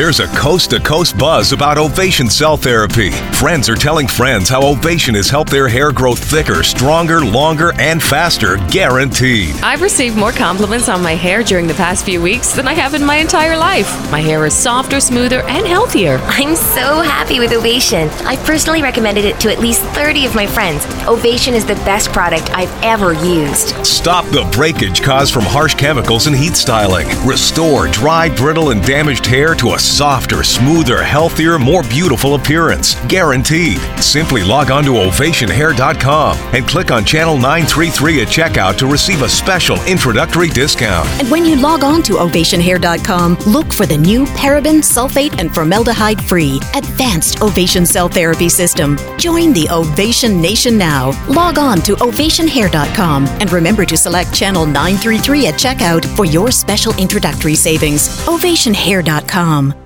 There's a coast to coast buzz about Ovation Cell Therapy. Friends are telling friends how Ovation has helped their hair grow thicker, stronger, longer, and faster, guaranteed. I've received more compliments on my hair during the past few weeks than I have in my entire life. My hair is softer, smoother, and healthier. I'm so happy with Ovation. I've personally recommended it to at least 30 of my friends. Ovation is the best product I've ever used. Stop the breakage caused from harsh chemicals and heat styling. Restore dry, brittle, and damaged hair to a softer, smoother, healthier, more beautiful appearance. Guaranteed. Simply log on to ovationhair.com and click on channel 933 at checkout to receive a special introductory discount. And when you log on to ovationhair.com, look for the new paraben, sulfate, and formaldehyde free advanced Ovation Cell Therapy System. Join the Ovation Nation now. Log on to ovationhair.com and remember to select channel 933 at checkout for your special introductory savings. Ovationhair.com.